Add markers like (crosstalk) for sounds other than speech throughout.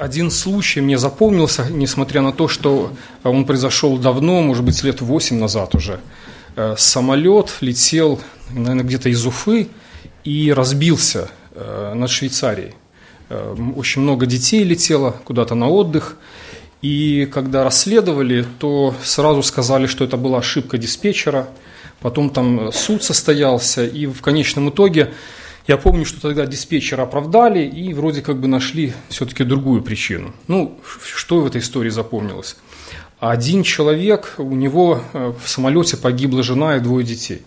Один случай мне запомнился, несмотря на то, что он произошел давно, может быть, лет восемь назад уже. Э, самолет летел, наверное, где-то из Уфы и разбился э, над Швейцарией. Э, очень много детей летело куда-то на отдых. И когда расследовали, то сразу сказали, что это была ошибка диспетчера. Потом там суд состоялся, и в конечном итоге я помню, что тогда диспетчера оправдали и вроде как бы нашли все-таки другую причину. Ну, что в этой истории запомнилось? Один человек, у него э, в самолете погибла жена и двое детей.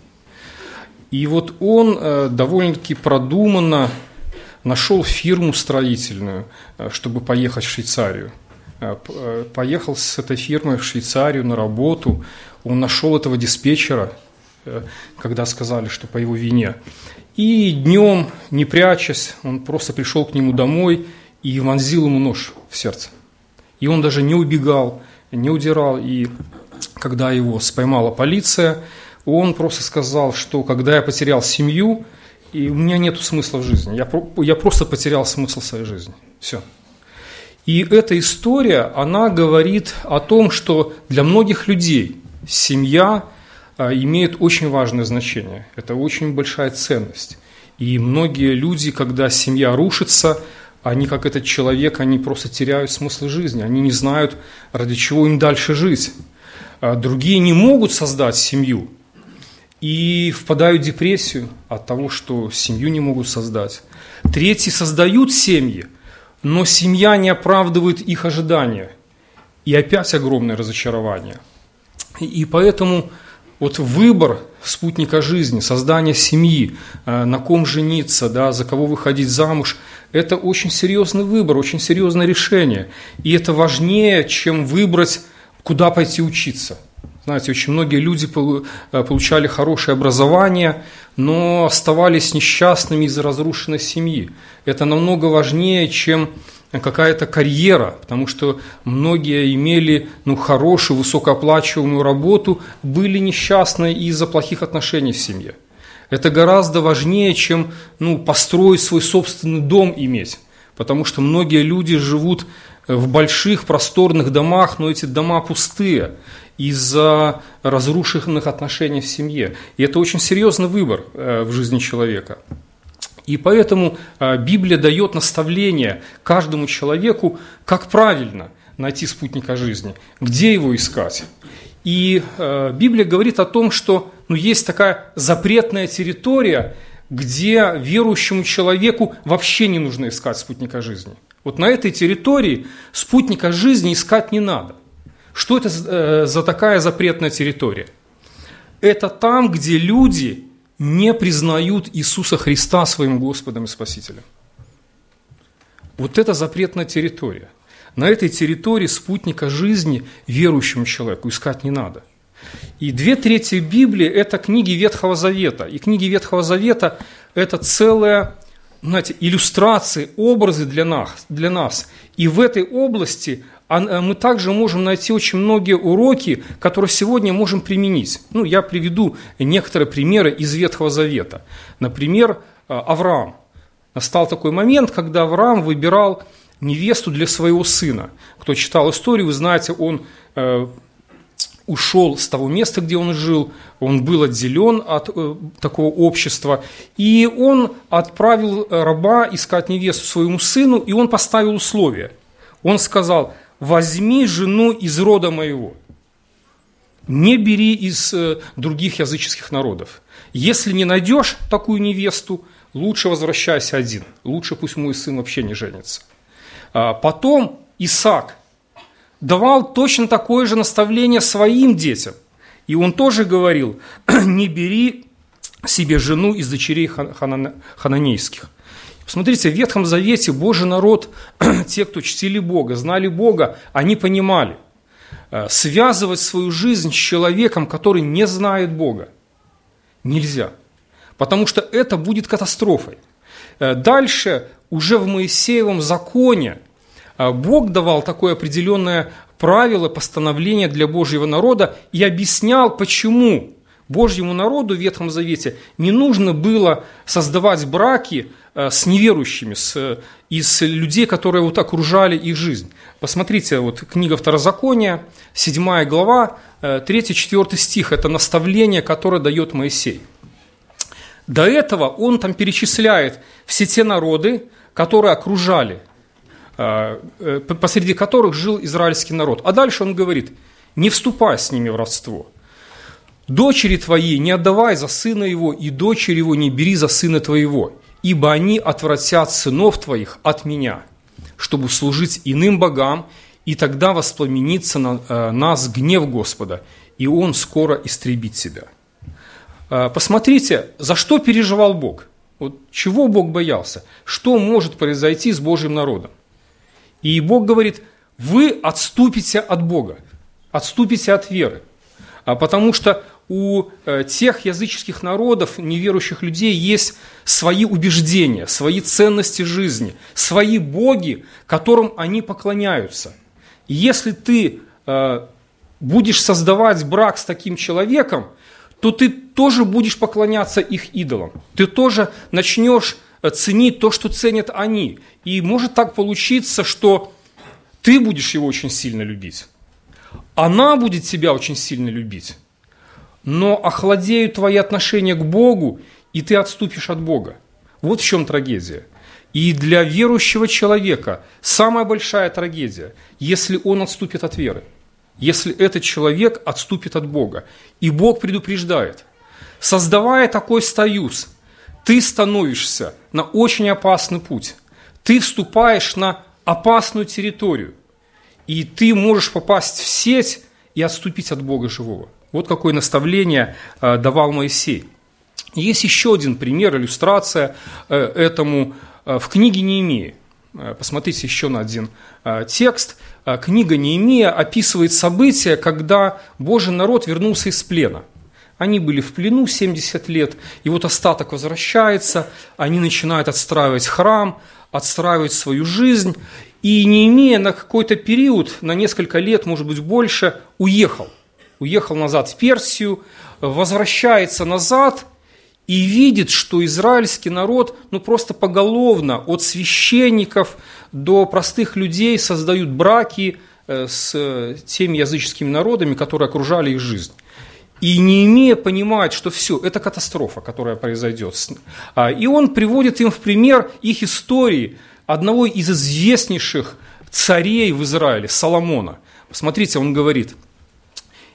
И вот он э, довольно-таки продуманно нашел фирму строительную, э, чтобы поехать в Швейцарию. Поехал с этой фирмой в Швейцарию на работу. Он нашел этого диспетчера, когда сказали, что по его вине. И днем, не прячась, он просто пришел к нему домой и вонзил ему нож в сердце. И он даже не убегал, не удирал. И когда его споймала полиция, он просто сказал, что когда я потерял семью, и у меня нет смысла в жизни, я, я просто потерял смысл своей жизни. Все. И эта история, она говорит о том, что для многих людей семья имеет очень важное значение. Это очень большая ценность. И многие люди, когда семья рушится, они, как этот человек, они просто теряют смысл жизни. Они не знают, ради чего им дальше жить. А другие не могут создать семью и впадают в депрессию от того, что семью не могут создать. Третьи создают семьи, но семья не оправдывает их ожидания. И опять огромное разочарование. И поэтому вот выбор спутника жизни, создание семьи, э, на ком жениться, да, за кого выходить замуж, это очень серьезный выбор, очень серьезное решение. И это важнее, чем выбрать, куда пойти учиться. Знаете, очень многие люди э, получали хорошее образование, но оставались несчастными из-за разрушенной семьи. Это намного важнее, чем какая-то карьера, потому что многие имели ну, хорошую, высокооплачиваемую работу, были несчастны из-за плохих отношений в семье. Это гораздо важнее, чем ну, построить свой собственный дом иметь. Потому что многие люди живут в больших просторных домах, но эти дома пустые из-за разрушенных отношений в семье. И это очень серьезный выбор э, в жизни человека. И поэтому а, Библия дает наставление каждому человеку, как правильно найти спутника жизни, где его искать. И а, Библия говорит о том, что ну, есть такая запретная территория, где верующему человеку вообще не нужно искать спутника жизни. Вот на этой территории спутника жизни искать не надо. Что это э, за такая запретная территория? Это там, где люди не признают Иисуса Христа своим Господом и Спасителем. Вот это запретная территория. На этой территории спутника жизни верующему человеку искать не надо. И две трети Библии – это книги Ветхого Завета. И книги Ветхого Завета – это целая знаете, иллюстрации, образы для нас, для нас. И в этой области мы также можем найти очень многие уроки, которые сегодня можем применить. Ну, я приведу некоторые примеры из Ветхого Завета. Например, а, Авраам. Настал такой момент, когда Авраам выбирал невесту для своего сына. Кто читал историю, вы знаете, он э, ушел с того места, где он жил, он был отделен от э, такого общества, и он отправил раба искать невесту своему сыну, и он поставил условия. Он сказал, возьми жену из рода моего. Не бери из э, других языческих народов. Если не найдешь такую невесту, лучше возвращайся один. Лучше пусть мой сын вообще не женится. А потом Исаак давал точно такое же наставление своим детям. И он тоже говорил, не бери себе жену из дочерей хананейских. Посмотрите, в Ветхом Завете Божий народ, (clears throat) те, кто чтили Бога, знали Бога, они понимали, э, связывать свою жизнь с человеком, который не знает Бога, нельзя. Потому что это будет катастрофой. Э, дальше, уже в Моисеевом законе, э, Бог давал такое определенное правило, постановление для Божьего народа и объяснял, почему Божьему народу в Ветхом Завете не нужно было создавать браки э, с неверующими, с, из людей, которые вот окружали их жизнь. Посмотрите, вот книга Второзакония, 7 глава, 3-4 стих, это наставление, которое дает Моисей. До этого он там перечисляет все те народы, которые окружали, посреди которых жил израильский народ. А дальше он говорит – не вступай с ними в родство. Дочери твои не отдавай за сына его, и дочери его не бери за сына твоего, ибо они отвратят сынов твоих от меня, чтобы служить иным богам, и тогда воспламенится на э, нас гнев Господа, и он скоро истребит себя. Э, посмотрите, за что переживал Бог. Вот чего Бог боялся? Что может произойти с Божьим народом? И Бог говорит, вы отступите от Бога отступите от веры. А потому что у э, тех языческих народов, неверующих людей, есть свои убеждения, свои ценности жизни, свои боги, которым они поклоняются. И если ты э, будешь создавать брак с таким человеком, то ты тоже будешь поклоняться их идолам. Ты тоже начнешь э, ценить то, что ценят они. И может так получиться, что ты будешь его очень сильно любить она будет тебя очень сильно любить, но охладеют твои отношения к Богу, и ты отступишь от Бога. Вот в чем трагедия. И для верующего человека самая большая трагедия, если он отступит от веры, если этот человек отступит от Бога. И Бог предупреждает, создавая такой союз, ты становишься на очень опасный путь, ты вступаешь на опасную территорию, и ты можешь попасть в сеть и отступить от Бога живого. Вот какое наставление э, давал Моисей. Есть еще один пример, иллюстрация э, этому э, в книге Неемии. Посмотрите еще на один текст. Книга Неемия описывает события, когда Божий народ вернулся из плена. Они были в плену 70 лет, и вот остаток возвращается, они начинают отстраивать храм, отстраивать свою жизнь, и не имея на какой-то период, на несколько лет, может быть больше, уехал. Уехал назад в Персию, возвращается назад и видит, что израильский народ, ну просто поголовно, от священников до простых людей создают браки э, с теми языческими народами, которые окружали их жизнь. И не имея понимать, что все, это катастрофа, которая произойдет. А, и он приводит им в пример их истории – одного из известнейших царей в Израиле, Соломона. Посмотрите, он говорит,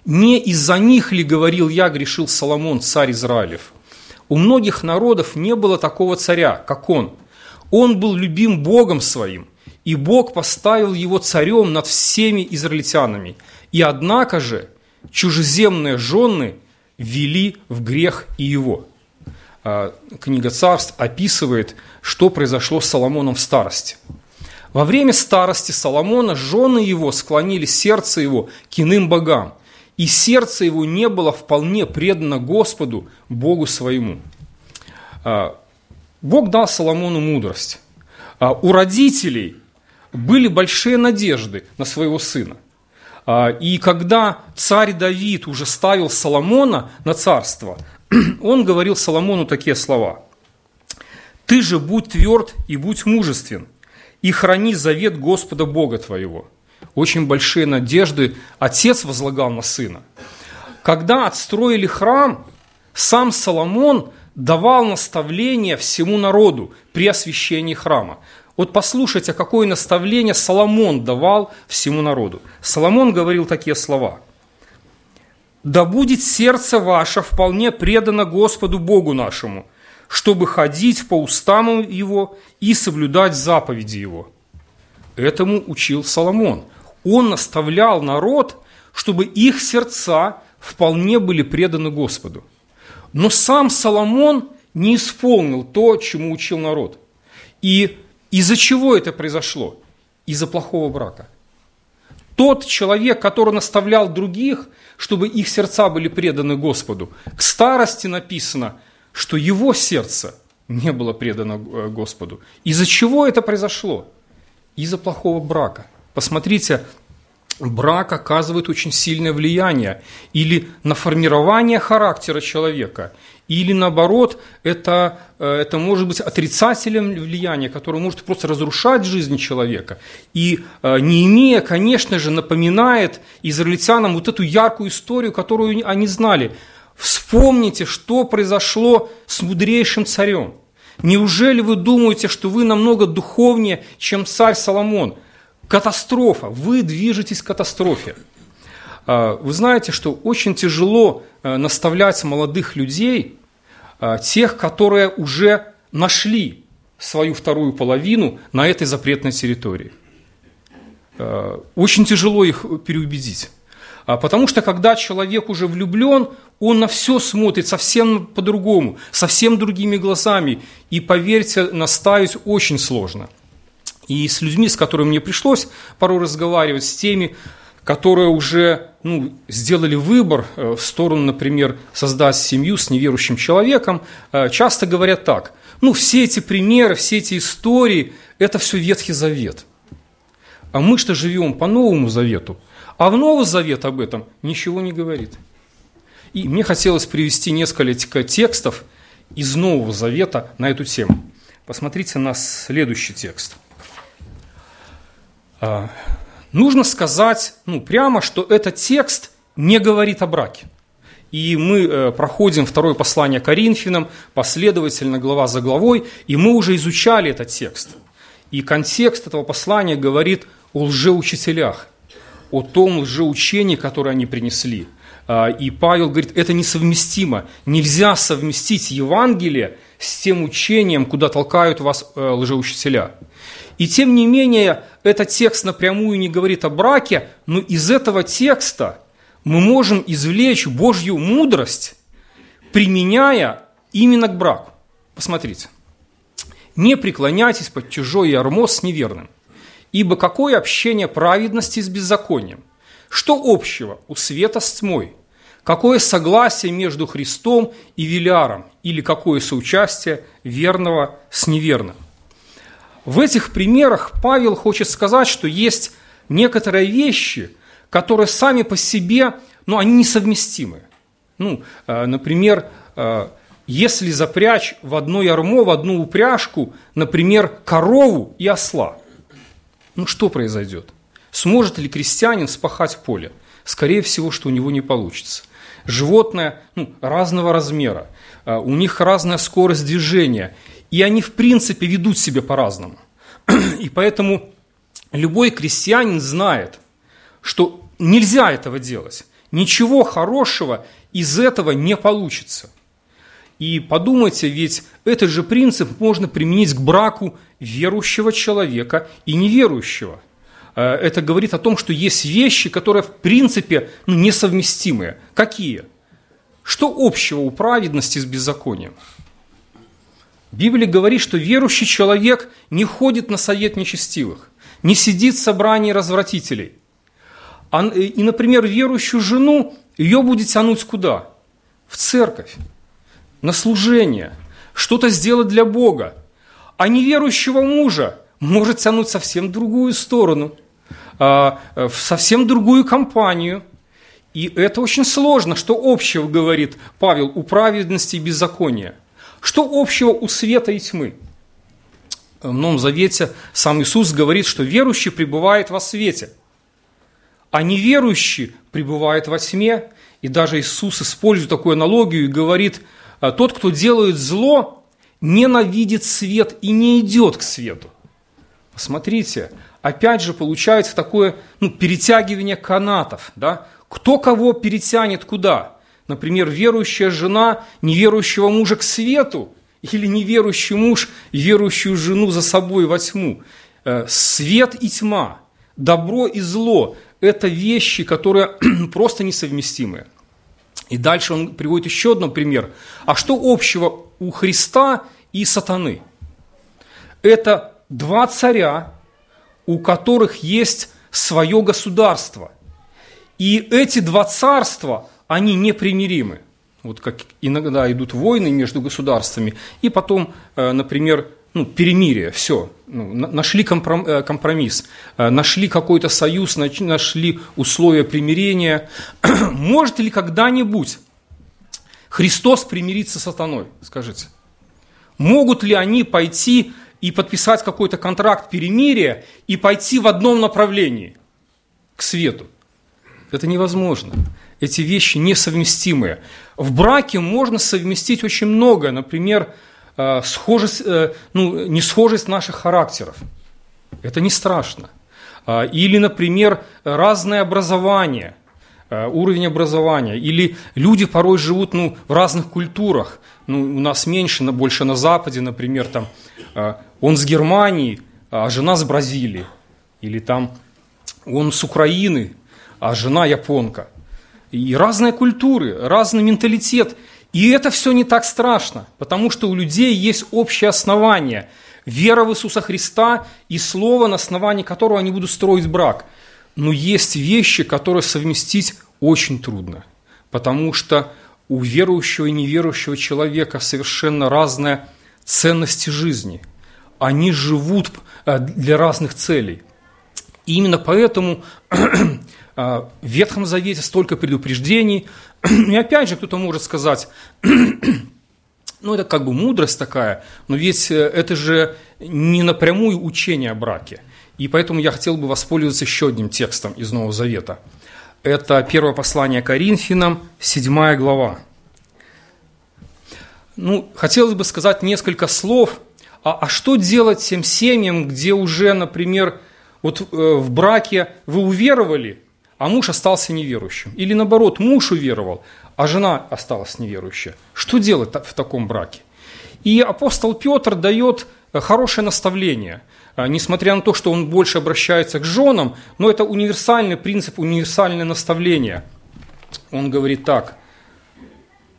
«Не из-за них ли, говорил я, грешил Соломон, царь Израилев? У многих народов не было такого царя, как он. Он был любим Богом своим, и Бог поставил его царем над всеми израильтянами. И однако же чужеземные жены вели в грех и его». А, книга царств описывает, что произошло с Соломоном в старости. Во время старости Соломона жены его склонили сердце его к иным богам, и сердце его не было вполне предано Господу, Богу своему. А, Бог дал Соломону мудрость. А, у родителей были большие надежды на своего сына. И когда царь Давид уже ставил Соломона на царство, (clears throat) он говорил Соломону такие слова. «Ты же будь тверд и будь мужествен, и храни завет Господа Бога твоего». Очень большие надежды отец возлагал на сына. Когда отстроили храм, сам Соломон давал наставление всему народу при освящении храма. Вот послушайте, какое наставление Соломон давал всему народу. Соломон говорил такие слова – да будет сердце ваше вполне предано Господу Богу нашему, чтобы ходить по устам Его и соблюдать заповеди Его. Этому учил Соломон. Он наставлял народ, чтобы их сердца вполне были преданы Господу. Но сам Соломон не исполнил то, чему учил народ. И из-за чего это произошло? Из-за плохого брака – тот человек, который наставлял других, чтобы их сердца были преданы Господу. К старости написано, что его сердце не было предано э, Господу. Из-за чего это произошло? Из-за плохого брака. Посмотрите, брак оказывает очень сильное влияние или на формирование характера человека, или наоборот, это, э, это может быть отрицательным влиянием, которое может просто разрушать жизнь человека. И э, не имея, конечно же, напоминает израильтянам вот эту яркую историю, которую они знали. Вспомните, что произошло с мудрейшим царем. Неужели вы думаете, что вы намного духовнее, чем царь Соломон – Катастрофа. Вы движетесь к катастрофе. А, вы знаете, что очень тяжело э, наставлять молодых людей, а, тех, которые уже нашли свою вторую половину на этой запретной территории. А, очень тяжело их переубедить. Потому что когда человек уже влюблен, он на все смотрит совсем по-другому, совсем другими глазами. И поверьте, наставить очень сложно – и с людьми, с которыми мне пришлось порой разговаривать, с теми, которые уже ну, сделали выбор э, в сторону, например, создать семью с неверующим человеком, э, часто говорят так, ну, все эти примеры, все эти истории, это все Ветхий Завет. А мы что живем по Новому Завету, а в Новый Завет об этом ничего не говорит. И мне хотелось привести несколько текстов из Нового Завета на эту тему. Посмотрите на следующий текст – а, нужно сказать ну, прямо, что этот текст не говорит о браке. И мы э, проходим второе послание Коринфянам, последовательно, глава за главой, и мы уже изучали этот текст. И контекст этого послания говорит о лжеучителях, о том лжеучении, которое они принесли. А, и Павел говорит, это несовместимо. Нельзя совместить Евангелие с тем учением, куда толкают вас э, лжеучителя. И тем не менее, этот текст напрямую не говорит о браке, но из этого текста мы можем извлечь Божью мудрость, применяя именно к браку. Посмотрите. «Не преклоняйтесь под чужой ярмо с неверным, ибо какое общение праведности с беззаконием? Что общего у света с тьмой? Какое согласие между Христом и Велиаром? Или какое соучастие верного с неверным? В этих примерах Павел хочет сказать, что есть некоторые вещи, которые сами по себе, ну, они несовместимы. Ну, э, например, э, если запрячь в одно ярмо, в одну упряжку, например, корову и осла, ну что произойдет? Сможет ли крестьянин спахать поле? Скорее всего, что у него не получится. Животное ну, разного размера, э, у них разная скорость движения, и они, в принципе, ведут себя по-разному. (clears throat) И поэтому любой крестьянин знает, что нельзя этого делать. Ничего хорошего из этого не получится. И подумайте, ведь этот же принцип можно применить к браку верующего человека и неверующего. Э, это говорит о том, что есть вещи, которые в принципе ну, несовместимые. Какие? Что общего у праведности с беззаконием? Библия говорит, что верующий человек не ходит на совет нечестивых, не сидит в собрании развратителей. А, и, например, верующую жену, ее будет тянуть куда? В церковь, на служение, что-то сделать для Бога. А неверующего мужа может тянуть совсем другую сторону, а, в совсем другую компанию. И это очень сложно, что общего говорит Павел у праведности и беззакония – что общего у света и тьмы? В Новом Завете сам Иисус говорит, что верующий пребывает во свете, а неверующий пребывает во тьме. И даже Иисус использует такую аналогию и говорит, «А тот, кто делает зло, ненавидит свет и не идет к свету. Посмотрите, опять же получается такое ну, перетягивание канатов. Да? Кто кого перетянет куда? Например, верующая жена неверующего мужа к свету или неверующий муж верующую жену за собой во тьму. Э, свет и тьма, добро и зло – это вещи, которые (clears throat) просто несовместимы. И дальше он приводит еще один пример. А что общего у Христа и сатаны? Это два царя, у которых есть свое государство. И эти два царства – они непримиримы. Вот как иногда идут войны между государствами, и потом, э, например, ну, перемирие, все, ну, нашли э, компромисс, э, нашли какой-то союз, нашли условия примирения. (clears throat) Может ли когда-нибудь Христос примириться с сатаной, скажите? Могут ли они пойти и подписать какой-то контракт перемирия и пойти в одном направлении к свету? Это невозможно. Эти вещи несовместимые. В браке можно совместить очень многое. Например, э, схожесть, э, ну, не схожесть наших характеров. Это не страшно. А, или, например, разное образование, уровень образования. Или люди порой живут ну, в разных культурах. Ну, у нас меньше, но больше на Западе, например, там, он с Германии, а жена с Бразилии. Или там он с Украины, а жена японка. И разные культуры, разный менталитет. И это все не так страшно, потому что у людей есть общее основание – вера в Иисуса Христа и слово, на основании которого они будут строить брак. Но есть вещи, которые совместить очень трудно, потому что у верующего и неверующего человека совершенно разные ценности жизни. Они живут э, для разных целей. И именно поэтому А, в Ветхом Завете столько предупреждений. И опять же, кто-то может сказать, (clears throat) ну это как бы мудрость такая, но ведь э, это же не напрямую учение о браке. И поэтому я хотел бы воспользоваться еще одним текстом из Нового Завета. Это первое послание Коринфянам, 7 глава. Ну, хотелось бы сказать несколько слов, а, а что делать тем семьям, где уже, например, вот э, в браке вы уверовали, а муж остался неверующим. Или наоборот, муж уверовал, а жена осталась неверующая. Что делать в таком браке? И апостол Петр дает э, хорошее наставление. А, несмотря на то, что он больше обращается к женам, но это универсальный принцип, универсальное наставление. Он говорит так.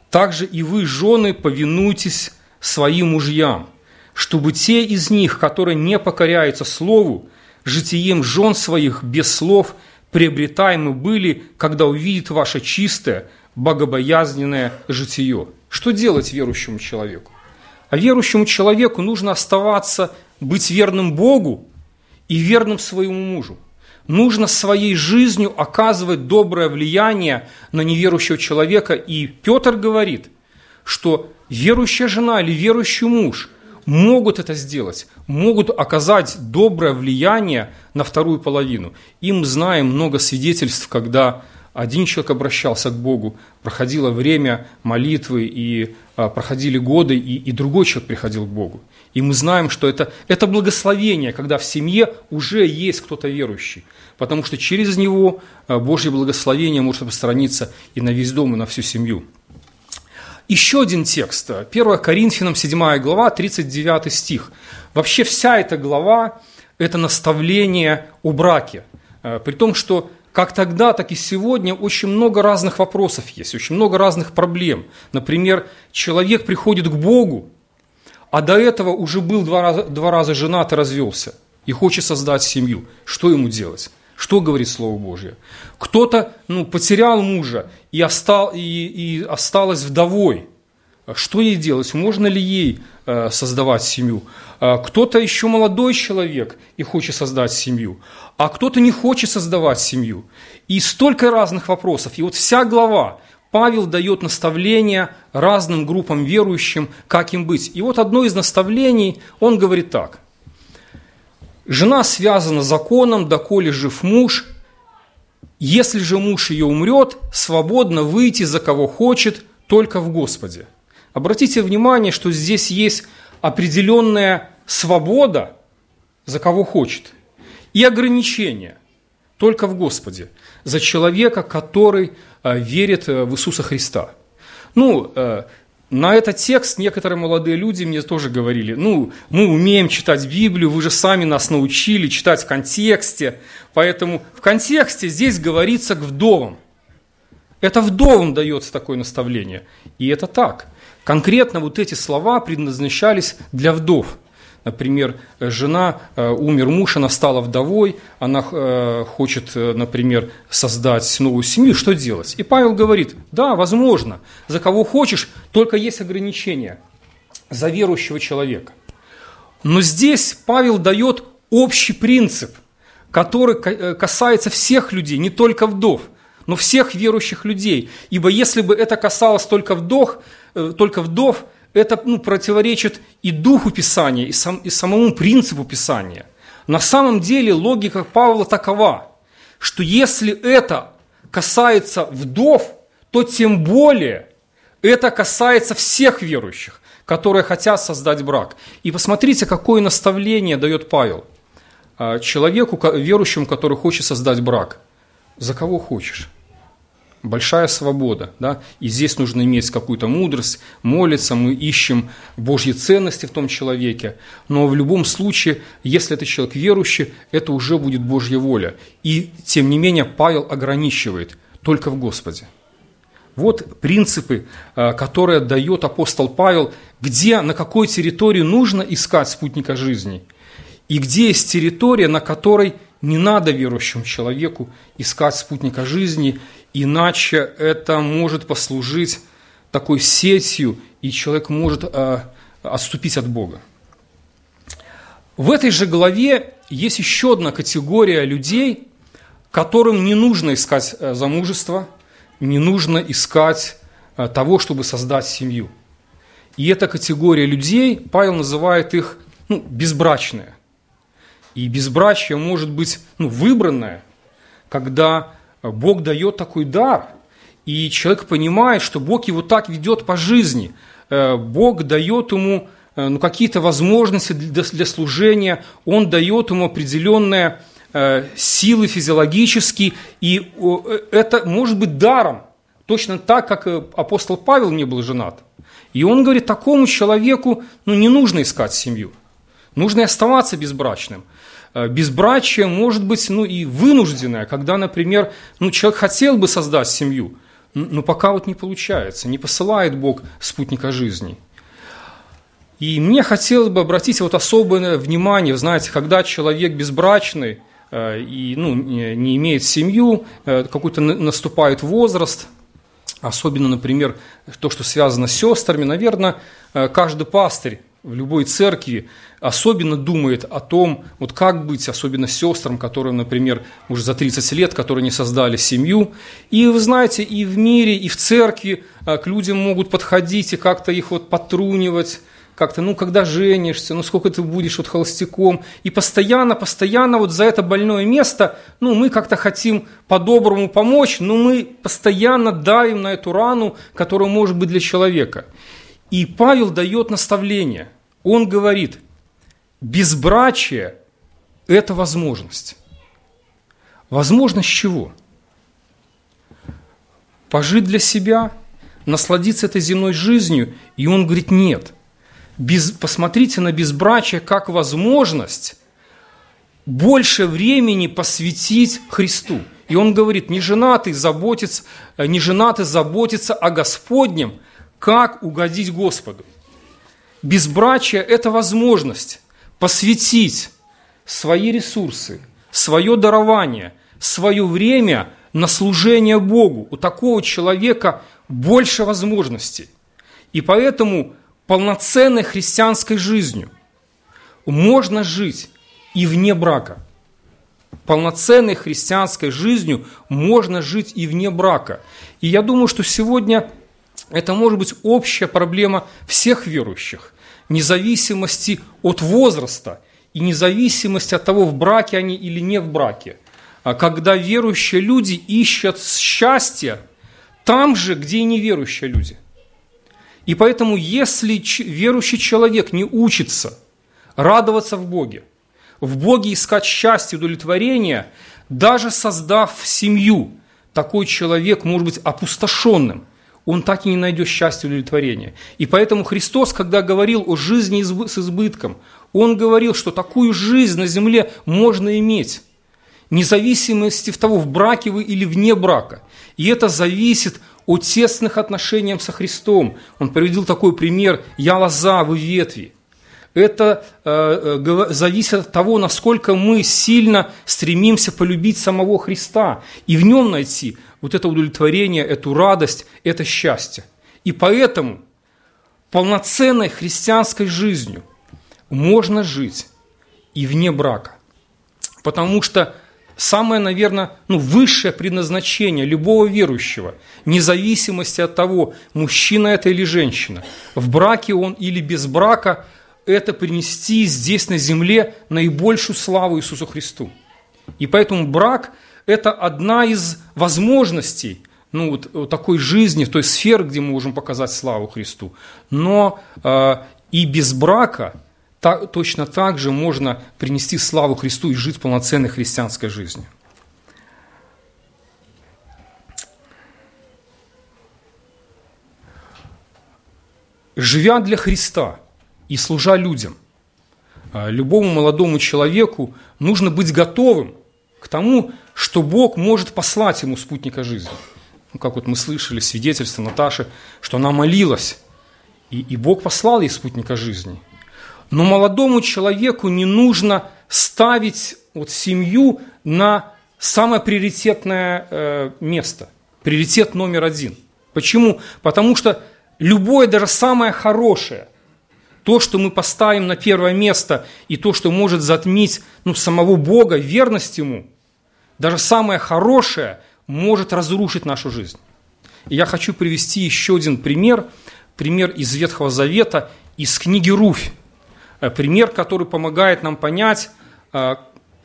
«Также и вы, жены, повинуйтесь своим мужьям, чтобы те из них, которые не покоряются слову, житием жен своих без слов – приобретаемы были, когда увидит ваше чистое, богобоязненное житие. Что делать верующему человеку? А верующему человеку нужно оставаться, быть верным Богу и верным своему мужу. Нужно своей жизнью оказывать доброе влияние на неверующего человека. И Петр говорит, что верующая жена или верующий муж могут это сделать, могут оказать доброе влияние на вторую половину. И мы знаем много свидетельств, когда один человек обращался к Богу, проходило время молитвы, и а, проходили годы, и, и другой человек приходил к Богу. И мы знаем, что это, это благословение, когда в семье уже есть кто-то верующий, потому что через него а, Божье благословение может распространиться и на весь дом, и на всю семью. Еще один текст, 1 Коринфянам 7 глава, 39 стих. Вообще вся эта глава – это наставление о браке. Э, при том, что как тогда, так и сегодня очень много разных вопросов есть, очень много разных проблем. Например, человек приходит к Богу, а до этого уже был два раза, два раза женат и развелся, и хочет создать семью. Что ему делать? Что говорит Слово Божье? Кто-то ну, потерял мужа и, остал, и, и осталась вдовой. Что ей делать? Можно ли ей создавать семью? Э, кто-то еще молодой человек и хочет создать семью, а кто-то не хочет создавать семью. И столько разных вопросов. И вот вся глава, Павел дает наставления разным группам верующим, как им быть. И вот одно из наставлений, он говорит так – Жена связана законом, доколе жив муж. Если же муж ее умрет, свободно выйти за кого хочет, только в Господе. Обратите внимание, что здесь есть определенная свобода за кого хочет и ограничения только в Господе за человека, который э, верит э, в Иисуса Христа. Ну, э, на этот текст некоторые молодые люди мне тоже говорили, ну, мы умеем читать Библию, вы же сами нас научили читать в контексте, поэтому в контексте здесь говорится к вдовам. Это вдовам дается такое наставление. И это так. Конкретно вот эти слова предназначались для вдов – Например, жена, э, умер муж, она стала вдовой, она э, хочет, э, например, создать новую семью, что делать? И Павел говорит, да, возможно, за кого хочешь, только есть ограничения, за верующего человека. Но здесь Павел дает общий принцип, который касается всех людей, не только вдов, но всех верующих людей. Ибо если бы это касалось только вдов, только вдов это ну, противоречит и духу Писания, и, сам, и самому принципу Писания. На самом деле логика Павла такова, что если это касается вдов, то тем более это касается всех верующих, которые хотят создать брак. И посмотрите, какое наставление дает Павел а, человеку, верующему, который хочет создать брак. За кого хочешь? Большая свобода. Да? И здесь нужно иметь какую-то мудрость, молиться, мы ищем Божьи ценности в том человеке. Но в любом случае, если это человек верующий, это уже будет Божья воля. И тем не менее Павел ограничивает только в Господе. Вот принципы, э, которые дает апостол Павел, где, на какой территории нужно искать спутника жизни, и где есть территория, на которой не надо верующему человеку искать спутника жизни, иначе это может послужить такой сетью, и человек может э, отступить от Бога. В этой же главе есть еще одна категория людей, которым не нужно искать э, замужество, не нужно искать э, того, чтобы создать семью. И эта категория людей, Павел называет их ну, безбрачные. И безбрачие может быть ну, выбранное, когда Бог дает такой дар, и человек понимает, что Бог его так ведет по жизни. Э, Бог дает ему э, ну, какие-то возможности для, служения, Он дает ему определенные э, силы физиологические, и это может быть даром, точно так, как апостол Павел не был женат. И он говорит, такому человеку ну, не нужно искать семью, нужно оставаться безбрачным – Э, безбрачие может быть ну, и вынужденное, когда, например, ну, человек хотел бы создать семью, но пока вот не получается, не посылает Бог спутника жизни. И мне хотелось бы обратить вот особое внимание, знаете, когда человек безбрачный э, и ну, не имеет семью, э, какой-то наступает возраст, особенно, например, то, что связано с сестрами, наверное, каждый пастырь в любой церкви особенно думает о том, вот как быть, особенно сестрам, которым, например, уже за 30 лет, которые не создали семью. И вы знаете, и в мире, и в церкви а, к людям могут подходить и как-то их вот потрунивать, как-то, ну, когда женишься, ну, сколько ты будешь вот холостяком. И постоянно, постоянно вот за это больное место, ну, мы как-то хотим по-доброму помочь, но мы постоянно давим на эту рану, которая может быть для человека. И Павел дает наставление. Он говорит – безбрачие – это возможность. Возможность чего? Пожить для себя, насладиться этой земной жизнью. И он говорит, нет. Без, посмотрите на безбрачие как возможность больше времени посвятить Христу. И он говорит, не женатый заботится, не женатый заботится о Господнем, как угодить Господу. Безбрачие – это возможность посвятить свои ресурсы, свое дарование, свое время на служение Богу. У такого человека больше возможностей. И поэтому полноценной христианской жизнью можно жить и вне брака. Полноценной христианской жизнью можно жить и вне брака. И я думаю, что сегодня это может быть общая проблема всех верующих независимости от возраста и независимости от того, в браке они или не в браке. А когда верующие люди ищут счастье там же, где и неверующие люди. И поэтому, если верующий человек не учится радоваться в Боге, в Боге искать счастье, удовлетворение, даже создав семью, такой человек может быть опустошенным, он так и не найдет счастья и удовлетворения. И поэтому Христос, когда говорил о жизни с избытком, Он говорил, что такую жизнь на земле можно иметь, независимости в того, в браке вы или вне брака. И это зависит от тесных отношений со Христом. Он приводил такой пример «Я лоза, вы ветви». Это э, э, зависит от того, насколько мы сильно стремимся полюбить самого Христа и в нем найти вот это удовлетворение, эту радость, это счастье. И поэтому полноценной христианской жизнью можно жить и вне брака. Потому что самое, наверное, ну, высшее предназначение любого верующего, независимости от того, мужчина это или женщина, в браке он или без брака, это принести здесь на земле наибольшую славу Иисусу Христу. И поэтому брак – это одна из возможностей ну, вот, такой жизни, той сферы, где мы можем показать славу Христу. Но э, и без брака – так, точно так же можно принести славу Христу и жить полноценной христианской жизнью. Живя для Христа и служа людям, а, любому молодому человеку нужно быть готовым к тому, что Бог может послать ему спутника жизни. Ну, как вот мы слышали свидетельство Наташи, что она молилась, и, и Бог послал ей спутника жизни – но молодому человеку не нужно ставить вот семью на самое приоритетное э, место, приоритет номер один. Почему? Потому что любое, даже самое хорошее, то, что мы поставим на первое место, и то, что может затмить ну, самого Бога, верность Ему, даже самое хорошее может разрушить нашу жизнь. И я хочу привести еще один пример, пример из Ветхого Завета, из книги Руфь. Э, пример, который помогает нам понять, э,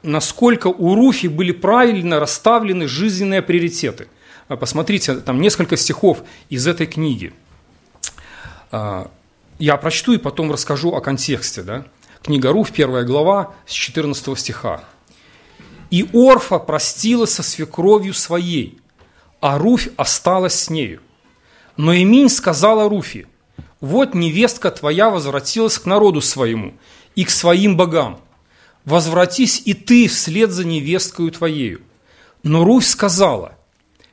насколько у Руфи были правильно расставлены жизненные приоритеты. Э, посмотрите, там несколько стихов из этой книги. Я прочту и потом расскажу о контексте. Да? Книга Руф, первая глава, с 14 стиха. «И Орфа простилась со свекровью своей, а Руфь осталась с нею. Но Эминь сказала Руфи, вот невестка твоя возвратилась к народу своему и к своим богам. Возвратись и ты вслед за невесткою твоею. Но Руфь сказала,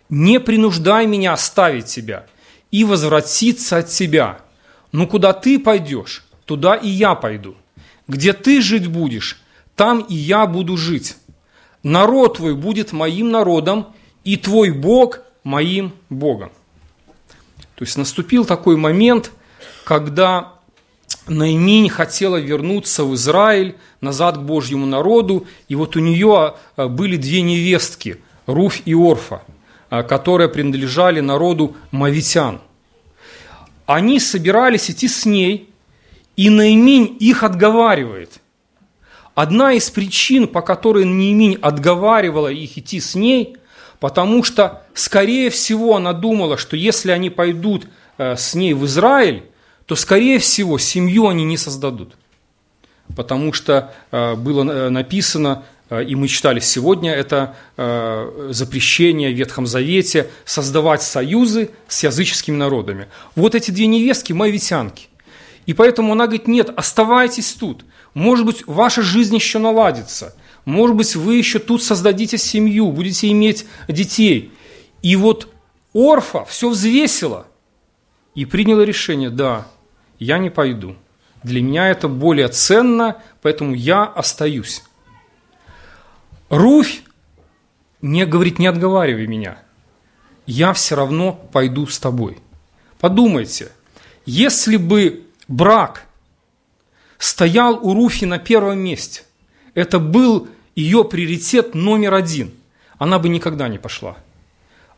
не принуждай меня оставить тебя и возвратиться от тебя. Но куда ты пойдешь, туда и я пойду. Где ты жить будешь, там и я буду жить. Народ твой будет моим народом, и твой Бог моим Богом. То есть наступил такой момент – когда Наиминь хотела вернуться в Израиль, назад к Божьему народу, и вот у нее а, были две невестки, Руфь и Орфа, а, которые принадлежали народу мавитян. Они собирались идти с ней, и Наиминь их отговаривает. Одна из причин, по которой Наиминь отговаривала их идти с ней, потому что, скорее всего, она думала, что если они пойдут а, с ней в Израиль, то, скорее всего, семью они не создадут. Потому что э, было э, написано, э, и мы читали сегодня, это запрещение в Ветхом Завете создавать союзы с языческими народами. Вот эти две невестки – моавитянки. И поэтому она говорит, нет, оставайтесь тут. Может быть, ваша жизнь еще наладится. Может быть, вы еще тут создадите семью, будете иметь детей. И вот Орфа все взвесила и приняла решение, да, я не пойду. Для меня это более ценно, поэтому я остаюсь. Руфь не говорит, не отговаривай меня. Я все равно пойду с тобой. Подумайте, если бы брак стоял у Руфи на первом месте, это был ее приоритет номер один, она бы никогда не пошла.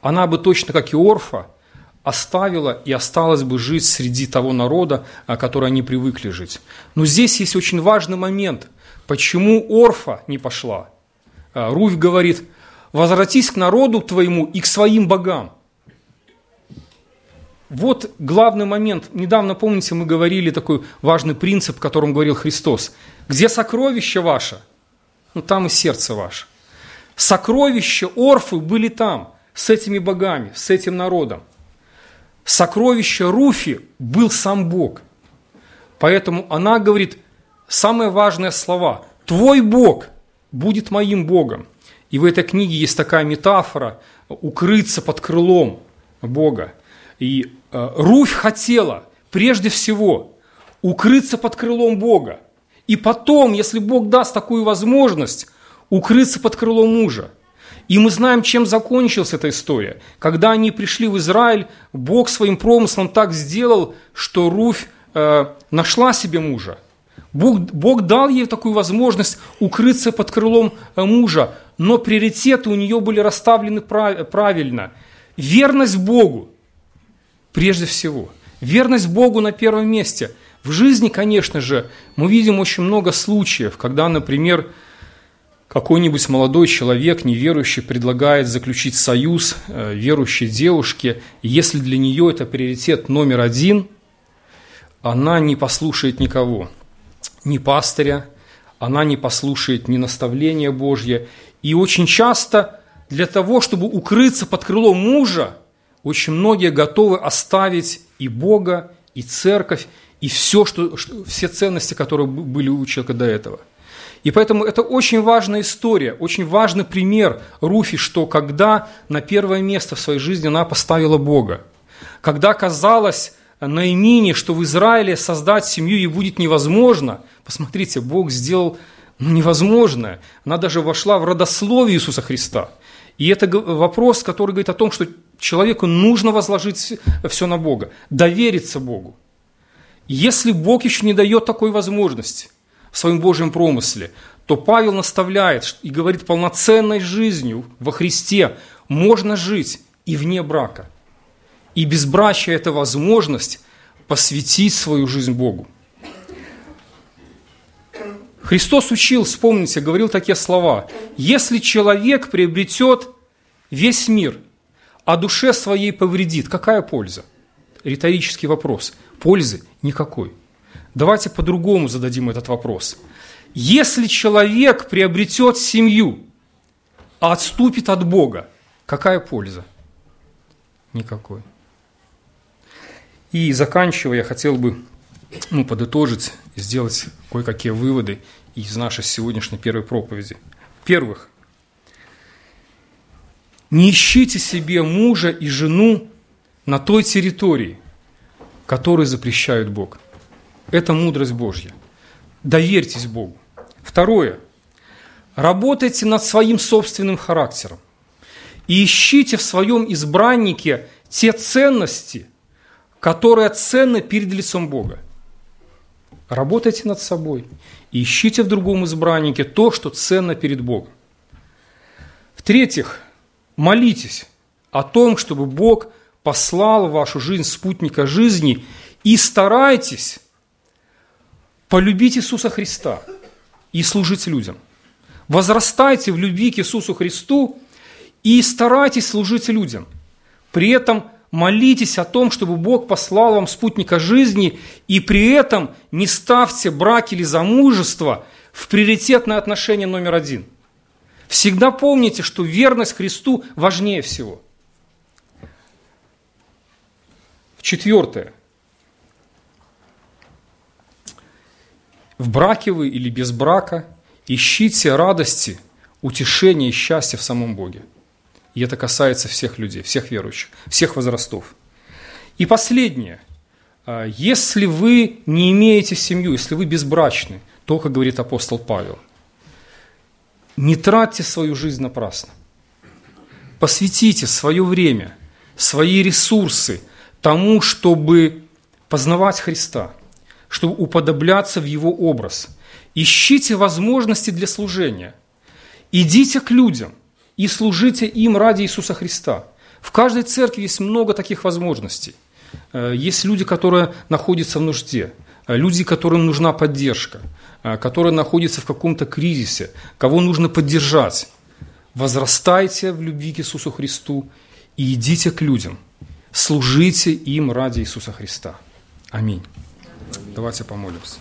Она бы точно как и Орфа оставила и осталась бы жить среди того народа, который они привыкли жить. Но здесь есть очень важный момент. Почему Орфа не пошла? А, Руфь говорит, возвратись к народу твоему и к своим богам. Вот главный момент. Недавно, помните, мы говорили такой важный принцип, о котором говорил Христос. Где сокровище ваше? Ну, там и сердце ваше. Сокровища Орфы были там, с этими богами, с этим народом сокровище Руфи был сам Бог. Поэтому она говорит самые важные слова. «Твой Бог будет моим Богом». И в этой книге есть такая метафора – укрыться под крылом Бога. И э, Руфь хотела прежде всего укрыться под крылом Бога. И потом, если Бог даст такую возможность, укрыться под крылом мужа – и мы знаем, чем закончилась эта история. Когда они пришли в Израиль, Бог своим промыслом так сделал, что Руфь э, нашла себе мужа. Бог, Бог дал ей такую возможность укрыться под крылом э, мужа, но приоритеты у нее были расставлены правильно. Верность Богу прежде всего. Верность Богу на первом месте. В жизни, конечно же, мы видим очень много случаев, когда, например, какой-нибудь молодой человек, неверующий, предлагает заключить союз э, верующей девушке, если для нее это приоритет номер один, она не послушает никого, ни пастыря, она не послушает ни наставления Божье. И очень часто для того, чтобы укрыться под крылом мужа, очень многие готовы оставить и Бога, и церковь, и все, что, все ценности, которые были у человека до этого – и поэтому это очень важная история, очень важный пример Руфи, что когда на первое место в своей жизни она поставила Бога, когда казалось Наимине, что в Израиле создать семью ей будет невозможно, посмотрите, Бог сделал ну, невозможное. Она даже вошла в родословие Иисуса Христа. И это вопрос, который говорит о том, что человеку нужно возложить все на Бога, довериться Богу. Если Бог еще не дает такой возможности – в своем Божьем промысле, то Павел наставляет и говорит, полноценной жизнью во Христе можно жить и вне брака. И безбрачие – это возможность посвятить свою жизнь Богу. Христос учил, вспомните, говорил такие слова. «Если человек приобретет весь мир, а душе своей повредит, какая польза?» Риторический вопрос. Пользы никакой. Давайте по-другому зададим этот вопрос. Если человек приобретет семью, а отступит от Бога, какая польза? Никакой. И заканчивая, я хотел бы ну, подытожить и сделать кое-какие выводы из нашей сегодняшней первой проповеди. Первых, не ищите себе мужа и жену на той территории, которую запрещает Бог. Это мудрость Божья. Доверьтесь Богу. Второе. Работайте над своим собственным характером. И ищите в своем избраннике те ценности, которые ценны перед лицом Бога. Работайте над собой и ищите в другом избраннике то, что ценно перед Богом. В-третьих, молитесь о том, чтобы Бог послал в вашу жизнь спутника жизни и старайтесь полюбить Иисуса Христа и служить людям. Возрастайте в любви к Иисусу Христу и старайтесь служить людям. При этом молитесь о том, чтобы Бог послал вам спутника жизни, и при этом не ставьте брак или замужество в приоритетное отношение номер один. Всегда помните, что верность Христу важнее всего. Четвертое – в браке вы или без брака, ищите радости, утешения и счастья в самом Боге. И это касается всех людей, всех верующих, всех возрастов. И последнее. А, если вы не имеете семью, если вы безбрачны, то, как говорит апостол Павел, не тратьте свою жизнь напрасно. Посвятите свое время, свои ресурсы тому, чтобы познавать Христа – чтобы уподобляться в Его образ. Ищите возможности для служения. Идите к людям и служите им ради Иисуса Христа. В каждой церкви есть много таких возможностей. Э, есть люди, которые находятся в нужде, э, люди, которым нужна поддержка, э, которые находятся в каком-то кризисе, кого нужно поддержать. Возрастайте в любви к Иисусу Христу и идите к людям. Служите им ради Иисуса Христа. Аминь. Давайте помолимся.